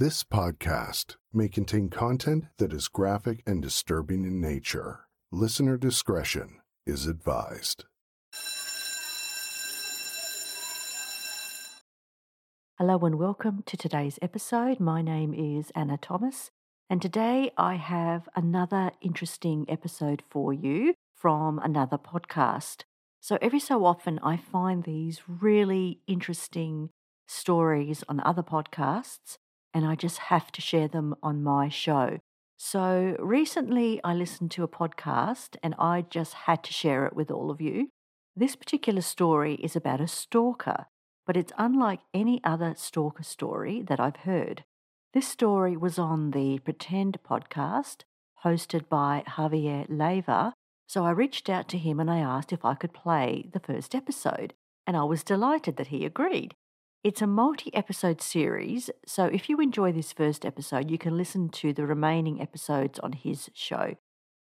This podcast may contain content that is graphic and disturbing in nature. Listener discretion is advised. Hello and welcome to today's episode. My name is Anna Thomas, and today I have another interesting episode for you from another podcast. So, every so often, I find these really interesting stories on other podcasts, and I just have to share them on my show. So, recently, I listened to a podcast and I just had to share it with all of you. This particular story is about a stalker but it's unlike any other stalker story that I've heard. This story was on the Pretend podcast, hosted by Javier Leiva, So I reached out to him and I asked if I could play the first episode, and I was delighted that he agreed. It's a multi episode series, so if you enjoy this first episode, you can listen to the remaining episodes on his show.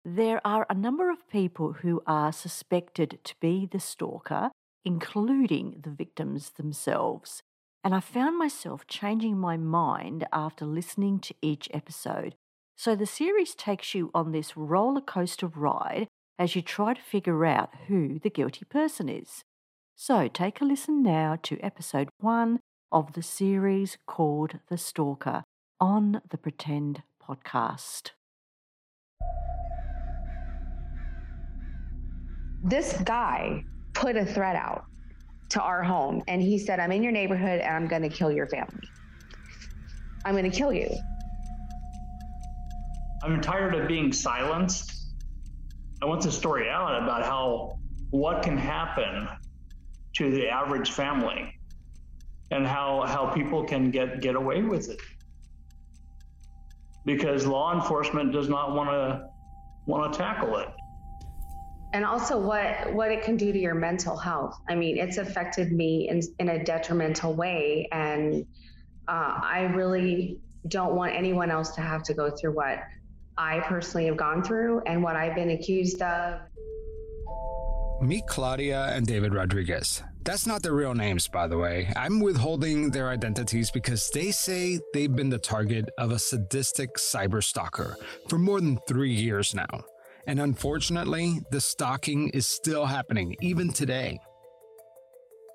There are a number of people who are suspected to be the stalker, including the victims themselves. And I found myself changing my mind after listening to each episode. So the series takes you on this roller coaster ride as you try to figure out who the guilty person is. So take a listen now to episode one of the series called The Stalker on the Pretend podcast. This guy put a threat out to our home. And he said, I'm in your neighborhood and I'm going to kill your family. I'm going to kill you. I'm tired of being silenced. I want the story out about how what can happen to the average family and how how people can get get away with it. Because law enforcement does not want to want to tackle it. And also what what it can do to your mental health. I mean it's affected me in, in a detrimental way. And uh, i really don't want anyone else to have to go through what i personally have gone through and what i've been accused of meet claudia and david rodriguez that's not their real names, by the way. I'm withholding their identities because they say they've been the target of a sadistic cyber stalker for more than three years now. And unfortunately, the stalking is still happening even today.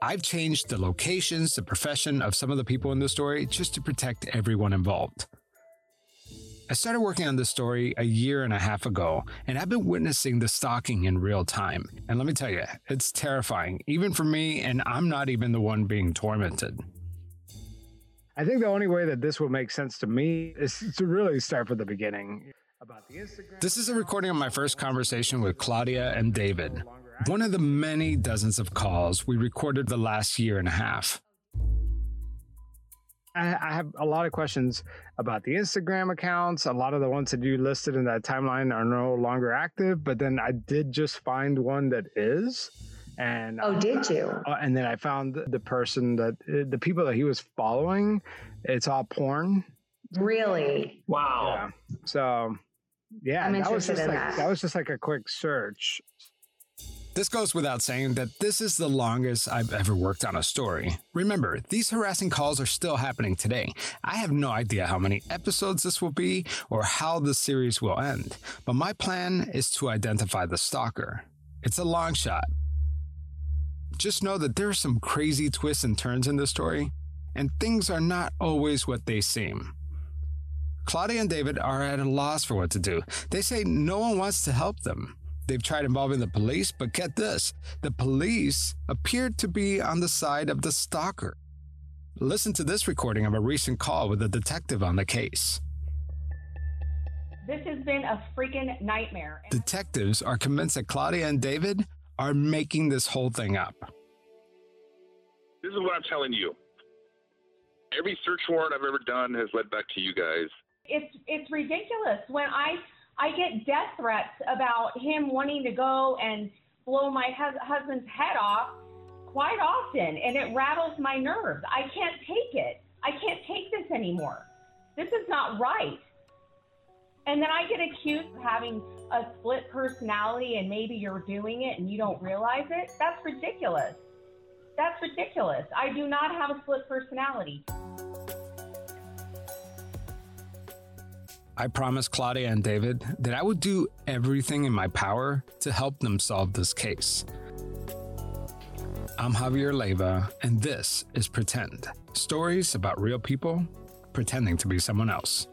I've changed the locations, the profession of some of the people in the story just to protect everyone involved. I started working on this story a year and a half ago, and I've been witnessing the stalking in real time. And let me tell you, it's terrifying, even for me, and I'm not even the one being tormented. I think the only way that this will make sense to me is to really start from the beginning about the Instagram. This is a recording of my first conversation with Claudia and David. One of the many dozens of calls we recorded the last year and a half. I, I have a lot of questions about the Instagram accounts. A lot of the ones that you listed in that timeline are no longer active, but then I did just find one that is. And oh, did you? Uh, and then I found the person that the people that he was following. It's all porn. Really? Wow. Yeah. So yeah, I'm that was just in like that. that was just like a quick search. This goes without saying that this is the longest I've ever worked on a story. Remember, these harassing calls are still happening today. I have no idea how many episodes this will be or how the series will end, but my plan is to identify the stalker. It's a long shot. Just know that there are some crazy twists and turns in this story, and things are not always what they seem. Claudia and David are at a loss for what to do. They say no one wants to help them. They've tried involving the police, but get this the police appeared to be on the side of the stalker. Listen to this recording of a recent call with a detective on the case. This has been a freaking nightmare. Detectives are convinced that Claudia and David are making this whole thing up. This is what I'm telling you. Every search warrant I've ever done has led back to you guys. It's it's ridiculous when I I get death threats about him wanting to go and blow my hus- husband's head off quite often, and it rattles my nerves. I can't take it. I can't take this anymore. This is not right. And then I get accused of having a split personality, and maybe you're doing it and you don't realize it. That's ridiculous. That's ridiculous. I do not have a split personality. I promised Claudia and David that I would do everything in my power to help them solve this case. I'm Javier Leiva, and this is Pretend stories about real people pretending to be someone else.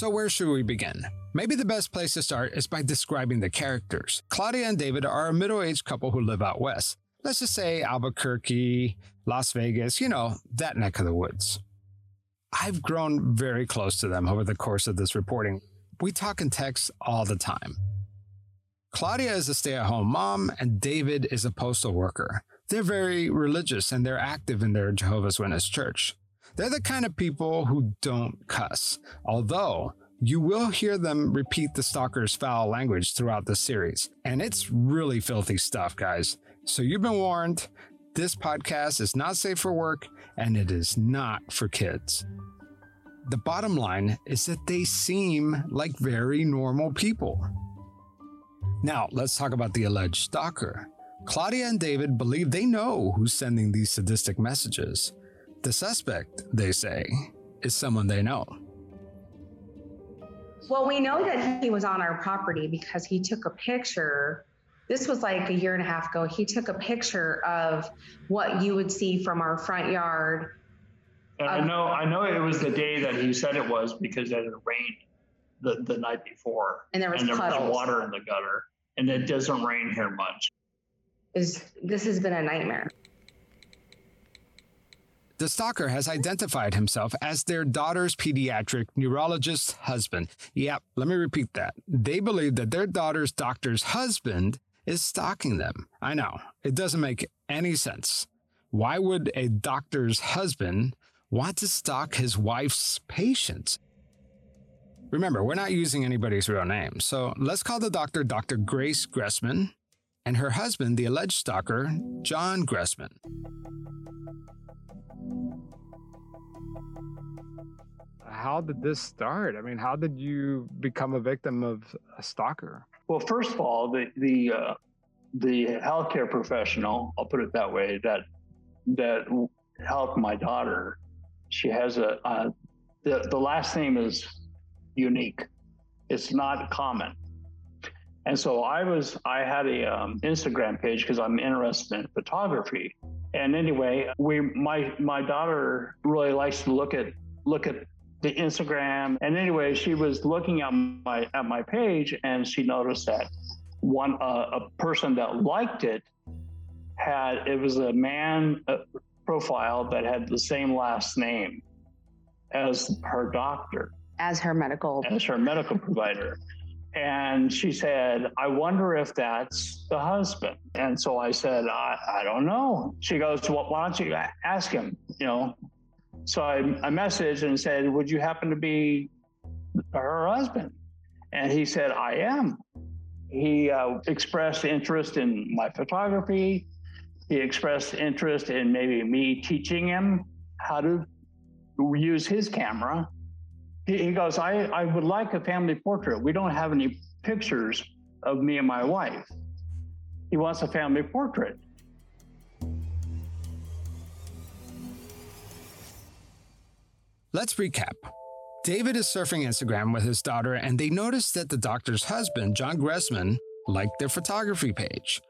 So, where should we begin? Maybe the best place to start is by describing the characters. Claudia and David are a middle aged couple who live out west. Let's just say Albuquerque, Las Vegas, you know, that neck of the woods. I've grown very close to them over the course of this reporting. We talk in text all the time. Claudia is a stay at home mom, and David is a postal worker. They're very religious and they're active in their Jehovah's Witness church. They're the kind of people who don't cuss, although you will hear them repeat the stalker's foul language throughout the series. And it's really filthy stuff, guys. So you've been warned. This podcast is not safe for work and it is not for kids. The bottom line is that they seem like very normal people. Now, let's talk about the alleged stalker. Claudia and David believe they know who's sending these sadistic messages. The suspect, they say, is someone they know. Well, we know that he was on our property because he took a picture. This was like a year and a half ago. He took a picture of what you would see from our front yard. And I know, I know it was the day that he said it was because it had rained the, the night before. And there was and there was water in the gutter. And it doesn't rain here much. Is this has been a nightmare? The stalker has identified himself as their daughter's pediatric neurologist's husband. Yep, let me repeat that. They believe that their daughter's doctor's husband is stalking them. I know, it doesn't make any sense. Why would a doctor's husband want to stalk his wife's patients? Remember, we're not using anybody's real name, so let's call the doctor Dr. Grace Gressman and her husband, the alleged stalker, John Gressman. How did this start? I mean, how did you become a victim of a stalker? Well, first of all, the the uh, the healthcare professional, I'll put it that way, that that helped my daughter. She has a uh, the the last name is unique. It's not common. And so I was I had a um, Instagram page because I'm interested in photography. And anyway, we my my daughter really likes to look at look at the Instagram. And anyway, she was looking at my at my page and she noticed that one uh, a person that liked it had it was a man uh, profile that had the same last name as her doctor As her medical. as her medical provider. And she said, I wonder if that's the husband. And so I said, I, I don't know. She goes, Well, why don't you ask him? You know. So I, I messaged and said, Would you happen to be her husband? And he said, I am. He uh, expressed interest in my photography. He expressed interest in maybe me teaching him how to use his camera he, goes, I, I would like a family portrait. We don't have any pictures of me and my wife. He wants a family portrait. Let's recap. David is surfing Instagram with his daughter, and they notice that the doctor's husband, John Gressman, liked their photography page.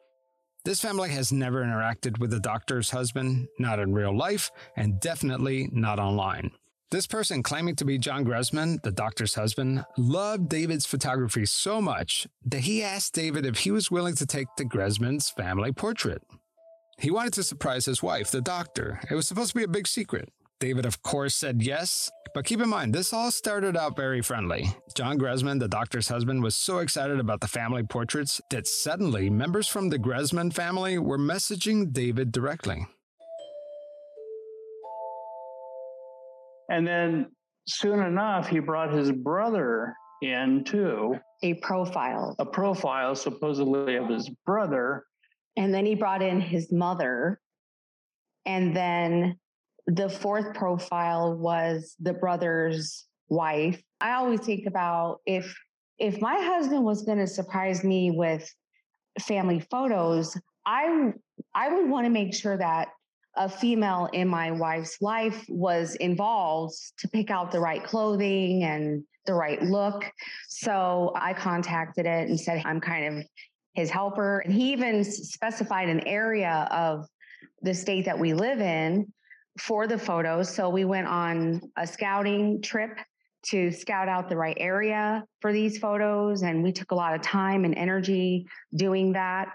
This family has never interacted with the doctor's husband, not in real life, and definitely not online. This person claiming to be John Gressman, the doctor's husband, loved David's photography so much that he asked David if he was willing to take the Gressman's family portrait. He wanted to surprise his wife, the doctor. It was supposed to be a big secret. David, of course, said yes. But keep in mind, this all started out very friendly. John Gresman, the doctor's husband, was so excited about the family portraits that suddenly members from the Gresman family were messaging David directly. And then soon enough, he brought his brother in too, A profile. a profile supposedly of his brother. And then he brought in his mother. And then the fourth profile was the brother's wife. I always think about if if my husband was going to surprise me with family photos, I I would want to make sure that a female in my wife's life was involved to pick out the right clothing and the right look. So I contacted it and said I'm kind of his helper. And he even specified an area of the state that we live in for the photos. So we went on a scouting trip to scout out the right area for these photos. And we took a lot of time and energy doing that.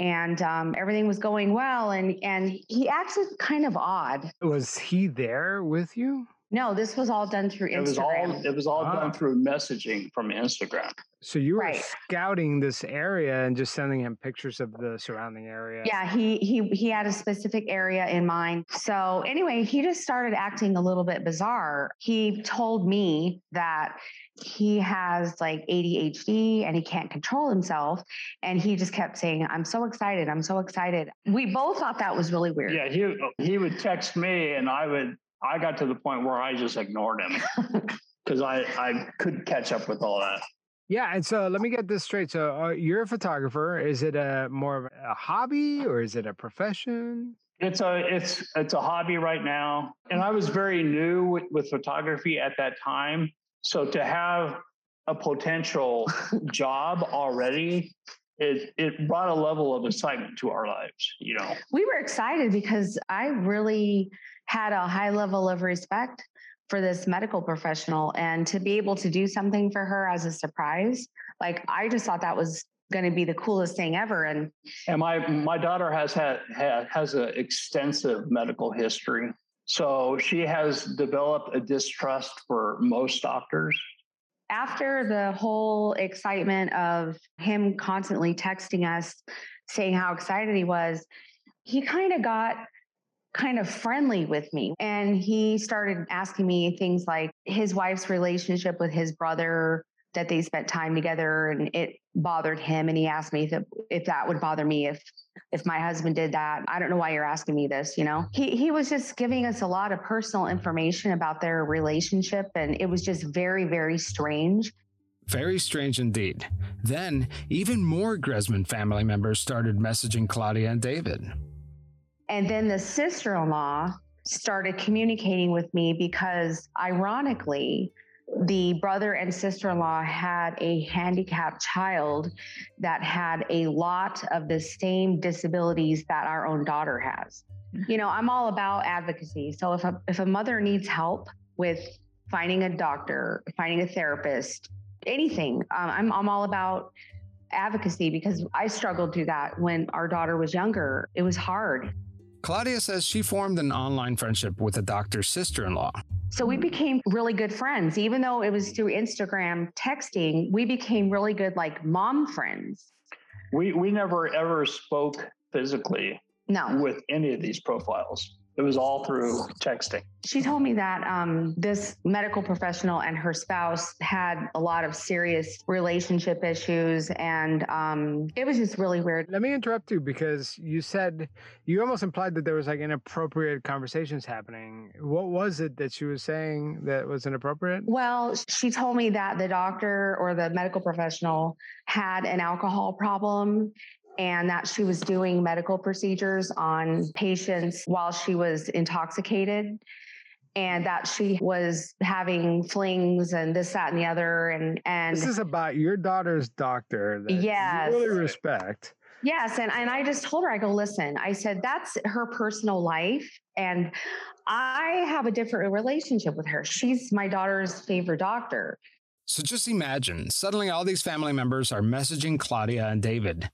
And um, everything was going well. And, and he acted kind of odd. Was he there with you? No, this was all done through Instagram. It was all it was all Ah. done through messaging from Instagram. So you were Right. scouting this area and just sending him pictures of the surrounding area. Yeah, he he he had a specific area in mind. So anyway, he just started acting a little bit bizarre. He told me that he has like ADHD and he can't control himself and he just kept saying I'm so excited, I'm so excited. We both thought that was really weird. Yeah, he he would text me, and I would. I got to the point where I just ignored him because I I couldn't catch up with all that. Yeah, and so let me get this straight. So uh, you're a photographer. Is it a more of a hobby or is it a profession? It's a it's it's a hobby right now, and I was very new with, with photography at that time. So to have a potential job already, it it brought a level of excitement to our lives. You know, we were excited because I really had a high level of respect for this medical professional and to be able to do something for her as a surprise. Like I just thought that was going to be the coolest thing ever. And and my my daughter has had, had has an extensive medical history, so she has developed a distrust for most doctors. after the whole excitement of him constantly texting us saying how excited he was, he kind of got kind of friendly with me. And he started asking me things like his wife's relationship with his brother, that they spent time together and it bothered him. And he asked me if, if that would bother me if if my husband did that. I don't know why you're asking me this, you know. He he was just giving us a lot of personal information about their relationship and it was just very, very strange. Very strange indeed. Then, even more Gresman family members started messaging Claudia and David. And then the sister in law started communicating with me because, ironically, the brother and sister in law had a handicapped child that had a lot of the same disabilities that our own daughter has. You know, I'm all about advocacy. So if a, if a mother needs help with finding a doctor, finding a therapist, anything, um, I'm, I'm all about advocacy because I struggled through that when our daughter was younger. It was hard. Claudia says she formed an online friendship with the doctor's sister in law. So we became really good friends. Even though it was through Instagram texting, we became really good, like mom friends. We we never ever spoke physically No, with any of these profiles. It was all through texting. she told me that um, this medical professional and her spouse had a lot of serious relationship issues. And um, it was just really weird. Let me interrupt you because you said you almost implied that there was like inappropriate conversations happening. What was it that she was saying that was inappropriate? Well, she told me that the doctor or the medical professional had an alcohol problem and that she was doing medical procedures on patients while she was intoxicated and that she was having flings and this that and the other and and This is about your daughter's doctor that Yes. you really respect. Yes. And, and I just told her, I go, listen, I said, that's her personal life. And I have a different relationship with her. She's my daughter's favorite doctor. So just imagine, suddenly all these family members are messaging Claudia and David.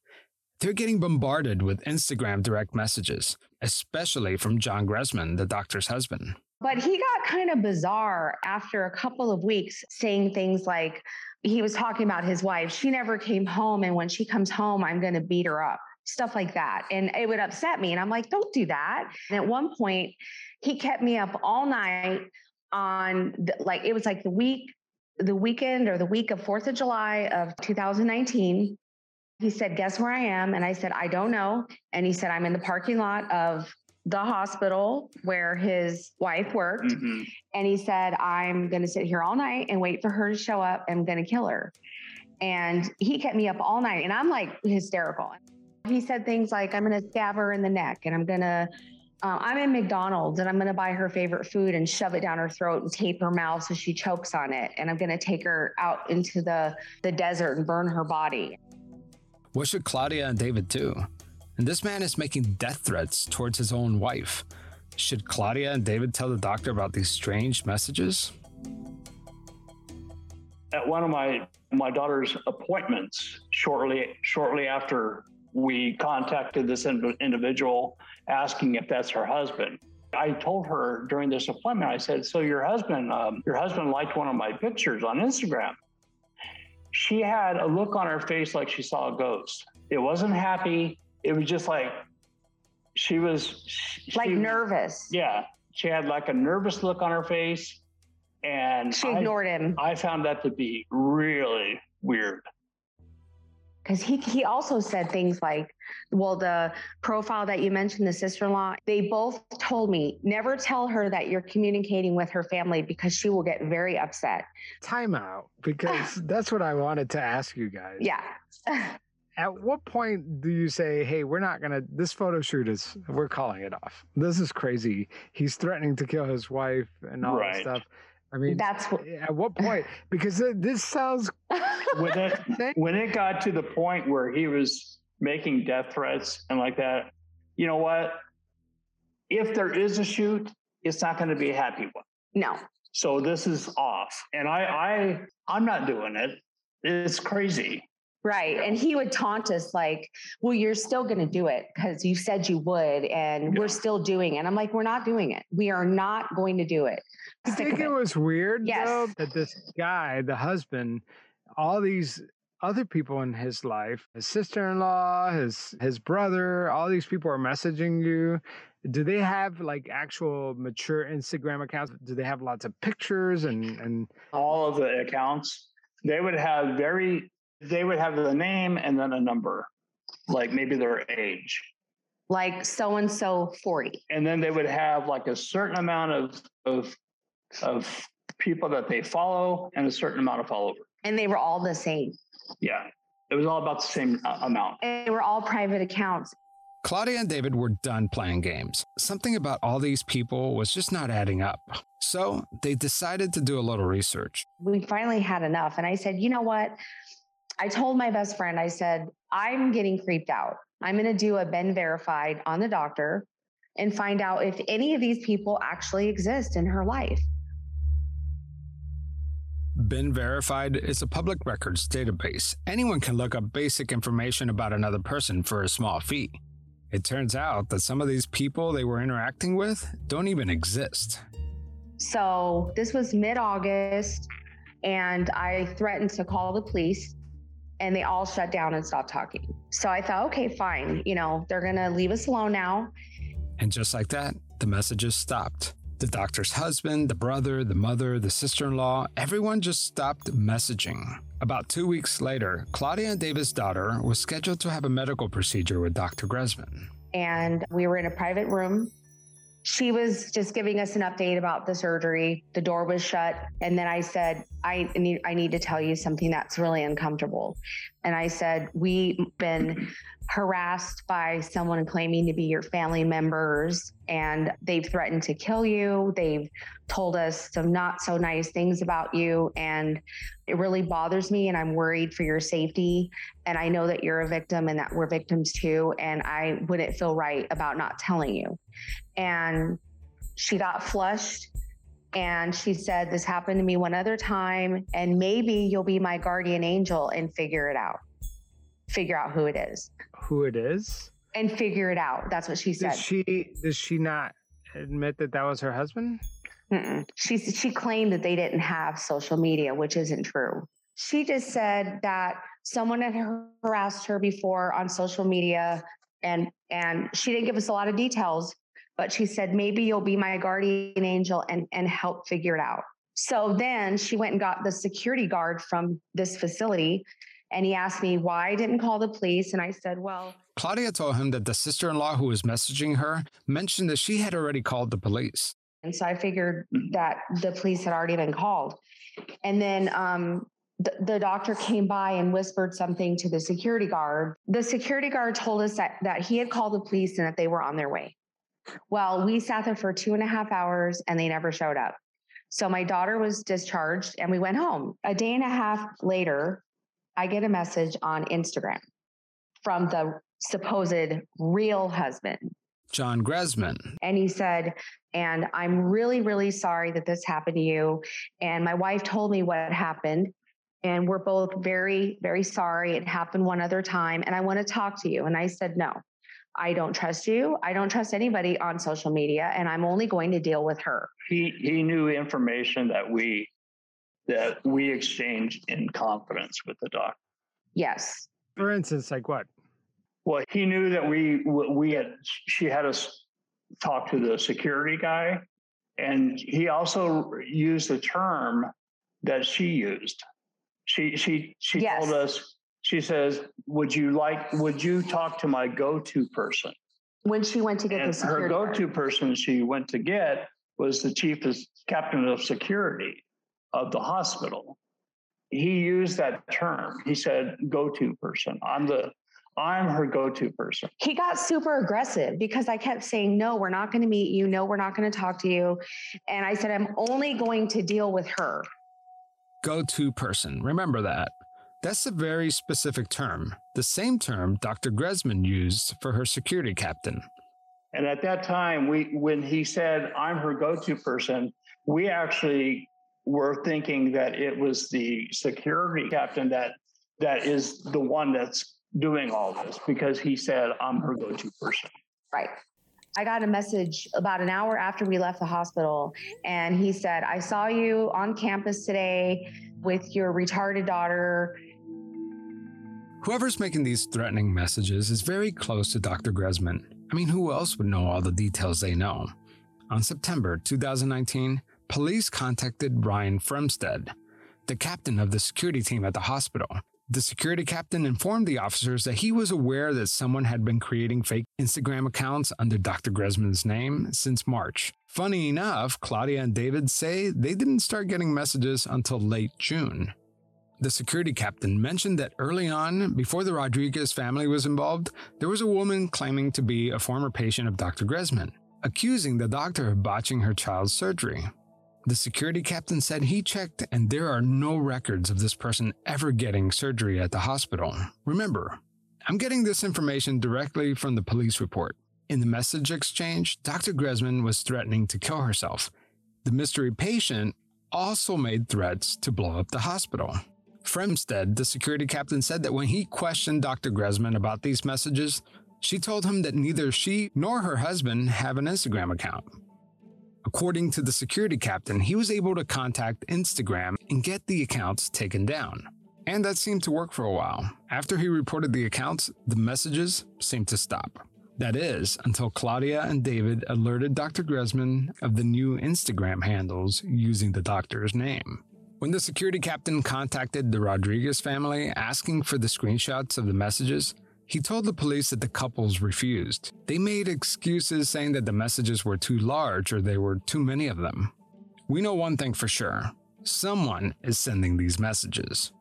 They're getting bombarded with Instagram direct messages, especially from John Gresman, the doctor's husband. But he got kind of bizarre after a couple of weeks saying things like he was talking about his wife. She never came home. And when she comes home, I'm going to beat her up, stuff like that. And it would upset me. And I'm like, don't do that. And at one point, he kept me up all night on the, like, it was like the week, the weekend or the week of 4th of July of 2019. He said, Guess where I am? And I said, I don't know. And he said, I'm in the parking lot of the hospital where his wife worked. Mm-hmm. And he said, I'm going to sit here all night and wait for her to show up. I'm going to kill her. And he kept me up all night. And I'm like hysterical. He said things like, I'm going to stab her in the neck and I'm going to. Uh, I'm in McDonald's and I'm going to buy her favorite food and shove it down her throat and tape her mouth so she chokes on it. And I'm going to take her out into the, the desert and burn her body. What should Claudia and David do? And this man is making death threats towards his own wife. Should Claudia and David tell the doctor about these strange messages? At one of my my daughter's appointments, shortly shortly after we contacted this individual asking if that's her husband, I told her during this appointment, I said, "So your husband, um, your husband liked one of my pictures on Instagram." She had a look on her face like she saw a ghost. It wasn't happy it was just like she was she, like nervous. Yeah, she had like a nervous look on her face, and she ignored I, him. I found that to be really weird. Because he he also said things like, "Well, the profile that you mentioned, the sister-in-law, they both told me never tell her that you're communicating with her family because she will get very upset." Timeout, because that's what I wanted to ask you guys. Yeah. at what point do you say, "Hey, we're not gonna this photo shoot is we're calling it off. This is crazy. He's threatening to kill his wife and all right. that stuff." I mean, that's what, eh, at what point? Because this sounds when it when it got to the point where he was making death threats and like that. You know what? If there is a shoot, it's not going to be a happy one. No. So this is off, and I I I'm not doing it. It's crazy. Right. And he would taunt us like, well, you're still going to do it because you said you would, and yeah. we're still doing it. I'm like, we're not doing it. We are not going to do it. I think it. it was weird yes. though, that this guy, the husband, all these other people in his life, his sister-in-law, his his brother, all these people are messaging you. Do they have like actual mature Instagram accounts? Do they have lots of pictures and and all of the accounts? They would have very they would have the name and then a number, like maybe their age. Like so and so 40. And then they would have like a certain amount of of of people that they follow and a certain amount of followers. And they were all the same. Yeah. It was all about the same uh, amount. And they were all private accounts. Claudia and David were done playing games. Something about all these people was just not adding up. So they decided to do a little research. We finally had enough. And I said, you know what? I told my best friend, I said, I'm getting creeped out. I'm going to do a BeenVerified on the doctor and find out if any of these people actually exist in her life. BeenVerified is a public records database. Anyone can look up basic information about another person for a small fee. It turns out that some of these people they were interacting with don't even exist. So, this was mid August, and I threatened to call the police and they all shut down and stopped talking. So I thought, okay, fine. You know, they're going to leave us alone now. And just like that, the messages stopped. The doctor's husband, the brother, the mother, the sister in law, everyone just stopped messaging. About two weeks later, Claudia and David's daughter was scheduled to have a medical procedure with Dr. Gresman. And we were in a private room she was just giving us an update about the surgery. The door was shut. And then I said, I need, I need to tell you something that's really uncomfortable. And I said, We've been harassed by someone claiming to be your family members, and they've threatened to kill you. They've told us some not so nice things about you. And it really bothers me. And I'm worried for your safety. And I know that you're a victim and that we're victims too. And I wouldn't feel right about not telling you and she got flushed and she said this happened to me one other time and maybe you'll be my guardian angel and figure it out. Figure out who it is. Who it is? And figure it out. That's what she said. does she does she not admit that that was her husband? Mm-mm. She she claimed that they didn't have social media, which isn't true. She just said that someone had harassed her before on social media, and and she didn't give us a lot of details, but she said maybe you'll be my guardian angel and and help figure it out. So then she went and got the security guard from this facility, and he asked me why I didn't call the police, and I said, well. Claudia told him that the sister in law who was messaging her mentioned that she had already called the police. And so I figured that the police had already been called. And then um, the, the doctor came by and whispered something to the security guard. The security guard told us that, that he had called the police and that they were on their way. Well, we sat there for two and a half hours and they never showed up. So my daughter was discharged and we went home. A day and a half later, I get a message on Instagram from the supposed real husband. John Gresman. And he said, and I'm really, really sorry that this happened to you. And my wife told me what happened. And we're both very, very sorry. It happened one other time. And I want to talk to you. And I said, no, I don't trust you. I don't trust anybody on social media. And I'm only going to deal with her. He, he knew information that we that we exchanged in confidence with the doctor. Yes. For instance, like what? Well, he knew that we we had she had us talk to the security guy, and he also used the term that she used. She she she yes. told us. She says, "Would you like? Would you talk to my go-to person?" When she went to get and the security her go-to guard. person she went to get was the chief of captain of security of the hospital. He used that term. He said, "Go-to person." I'm the I'm her go to person. He got super aggressive because I kept saying, No, we're not going to meet you. No, we're not going to talk to you. And I said, I'm only going to deal with her. Go to person. Remember that. That's a very specific term, the same term Dr. Gresman used for her security captain. And at that time, we when he said, I'm her go to person, we actually were thinking that it was the security captain that that is the one that's doing all this because he said, I'm her go to person. Right. I got a message about an hour after we left the hospital, and he said, I saw you on campus today with your retarded daughter. Whoever's making these threatening messages is very close to Dr. Gresman. I mean, who else would know all the details they know? On September 2019, police contacted Ryan Fremsted, the captain of the security team at the hospital, the security captain informed the officers that he was aware that someone had been creating fake Instagram accounts under Dr. Gresman's name since March. Funny enough, Claudia and David say they didn't start getting messages until late June. The security captain mentioned that early on, before the Rodriguez family was involved, there was a woman claiming to be a former patient of Dr. Gresman, accusing the doctor of botching her child's surgery. The security captain said he checked and there are no records of this person ever getting surgery at the hospital. Remember, I'm getting this information directly from the police report. In the message exchange, Dr. Gresman was threatening to kill herself. The mystery patient also made threats to blow up the hospital. Fremsted, the security captain, said that when he questioned Dr. Gresman about these messages, she told him that neither she nor her husband have an Instagram account. According to the security captain, he was able to contact Instagram and get the accounts taken down. And that seemed to work for a while. After he reported the accounts, the messages seemed to stop. That is, until Claudia and David alerted Dr. Gresman of the new Instagram handles using the doctor's name. When the security captain contacted the Rodriguez family asking for the screenshots of the messages, he told the police that the couples refused. They made excuses saying that the messages were too large or there were too many of them. We know one thing for sure someone is sending these messages.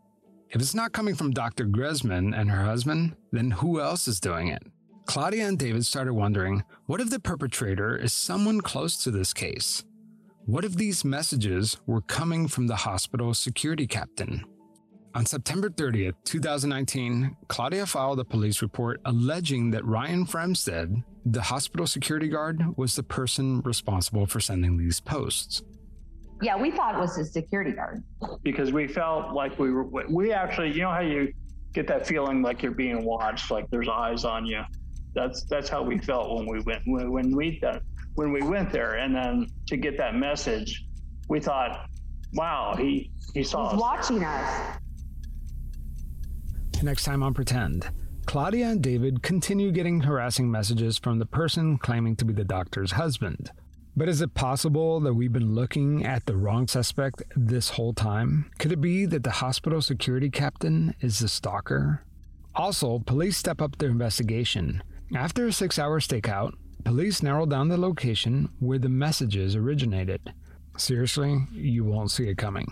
If it's not coming from Dr. Gresman and her husband, then who else is doing it? Claudia and David started wondering what if the perpetrator is someone close to this case? What if these messages were coming from the hospital security captain? On September 30th, 2019, Claudia filed a police report alleging that Ryan Fremsted, the hospital security guard, was the person responsible for sending these posts. Yeah, we thought it was a security guard. Because we felt like we were, we actually, you know how you get that feeling like you're being watched, like there's eyes on you. That's that's how we felt when we went when we when we went there, and then to get that message, we thought, "Wow, he he saw He's us." watching us. Next time on Pretend, Claudia and David continue getting harassing messages from the person claiming to be the doctor's husband. But is it possible that we've been looking at the wrong suspect this whole time? Could it be that the hospital security captain is the stalker? Also, police step up their investigation. After a six hour stakeout, police narrow down the location where the messages originated. Seriously, you won't see it coming.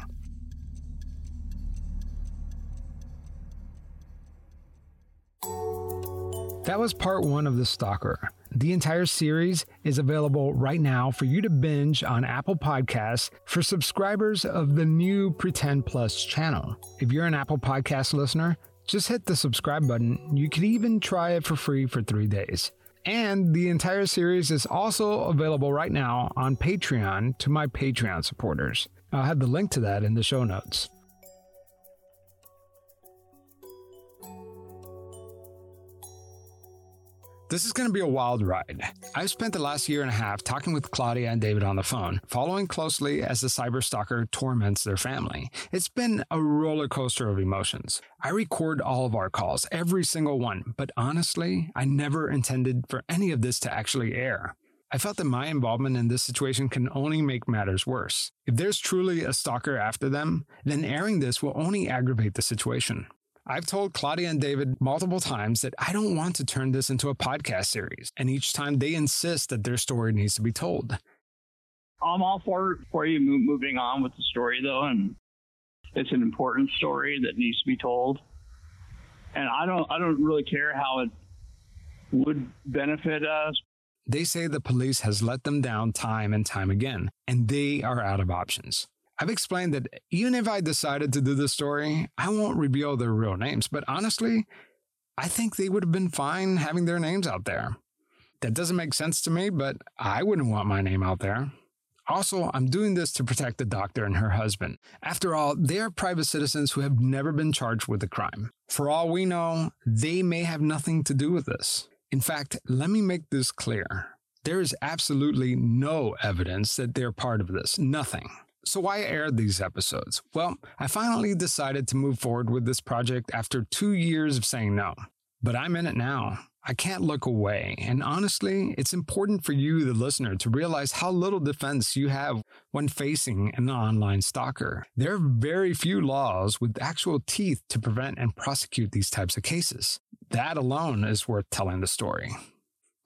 That was part one of The Stalker. The entire series is available right now for you to binge on Apple Podcasts for subscribers of the new Pretend Plus channel. If you're an Apple Podcast listener, just hit the subscribe button. You can even try it for free for three days. And the entire series is also available right now on Patreon to my Patreon supporters. I'll have the link to that in the show notes. This is going to be a wild ride. I've spent the last year and a half talking with Claudia and David on the phone, following closely as the cyber stalker torments their family. It's been a roller coaster of emotions. I record all of our calls, every single one, but honestly, I never intended for any of this to actually air. I felt that my involvement in this situation can only make matters worse. If there's truly a stalker after them, then airing this will only aggravate the situation. I've told Claudia and David multiple times that I don't want to turn this into a podcast series, and each time they insist that their story needs to be told. I'm all for for you moving on with the story though, and it's an important story that needs to be told. And I don't I don't really care how it would benefit us. They say the police has let them down time and time again, and they are out of options. I've explained that even if I decided to do this story, I won't reveal their real names, but honestly, I think they would have been fine having their names out there. That doesn't make sense to me, but I wouldn't want my name out there. Also, I'm doing this to protect the doctor and her husband. After all, they are private citizens who have never been charged with a crime. For all we know, they may have nothing to do with this. In fact, let me make this clear. There is absolutely no evidence that they're part of this. Nothing. So, why air these episodes? Well, I finally decided to move forward with this project after two years of saying no. But I'm in it now. I can't look away. And honestly, it's important for you, the listener, to realize how little defense you have when facing an online stalker. There are very few laws with actual teeth to prevent and prosecute these types of cases. That alone is worth telling the story.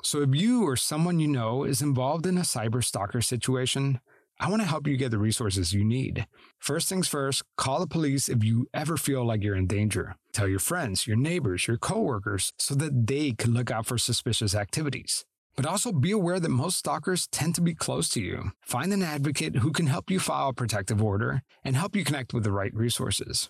So, if you or someone you know is involved in a cyber stalker situation, I want to help you get the resources you need. First things first, call the police if you ever feel like you're in danger. Tell your friends, your neighbors, your coworkers so that they can look out for suspicious activities. But also be aware that most stalkers tend to be close to you. Find an advocate who can help you file a protective order and help you connect with the right resources.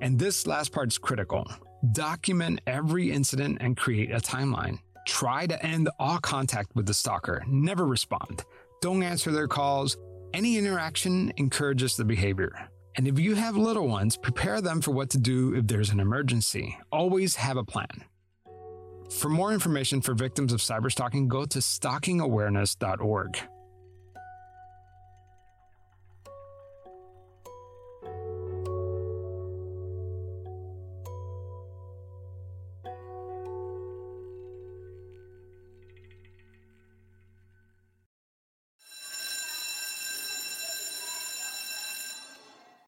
And this last part is critical. Document every incident and create a timeline. Try to end all contact with the stalker. Never respond. Don't answer their calls. Any interaction encourages the behavior. And if you have little ones, prepare them for what to do if there's an emergency. Always have a plan. For more information for victims of cyberstalking, go to stalkingawareness.org.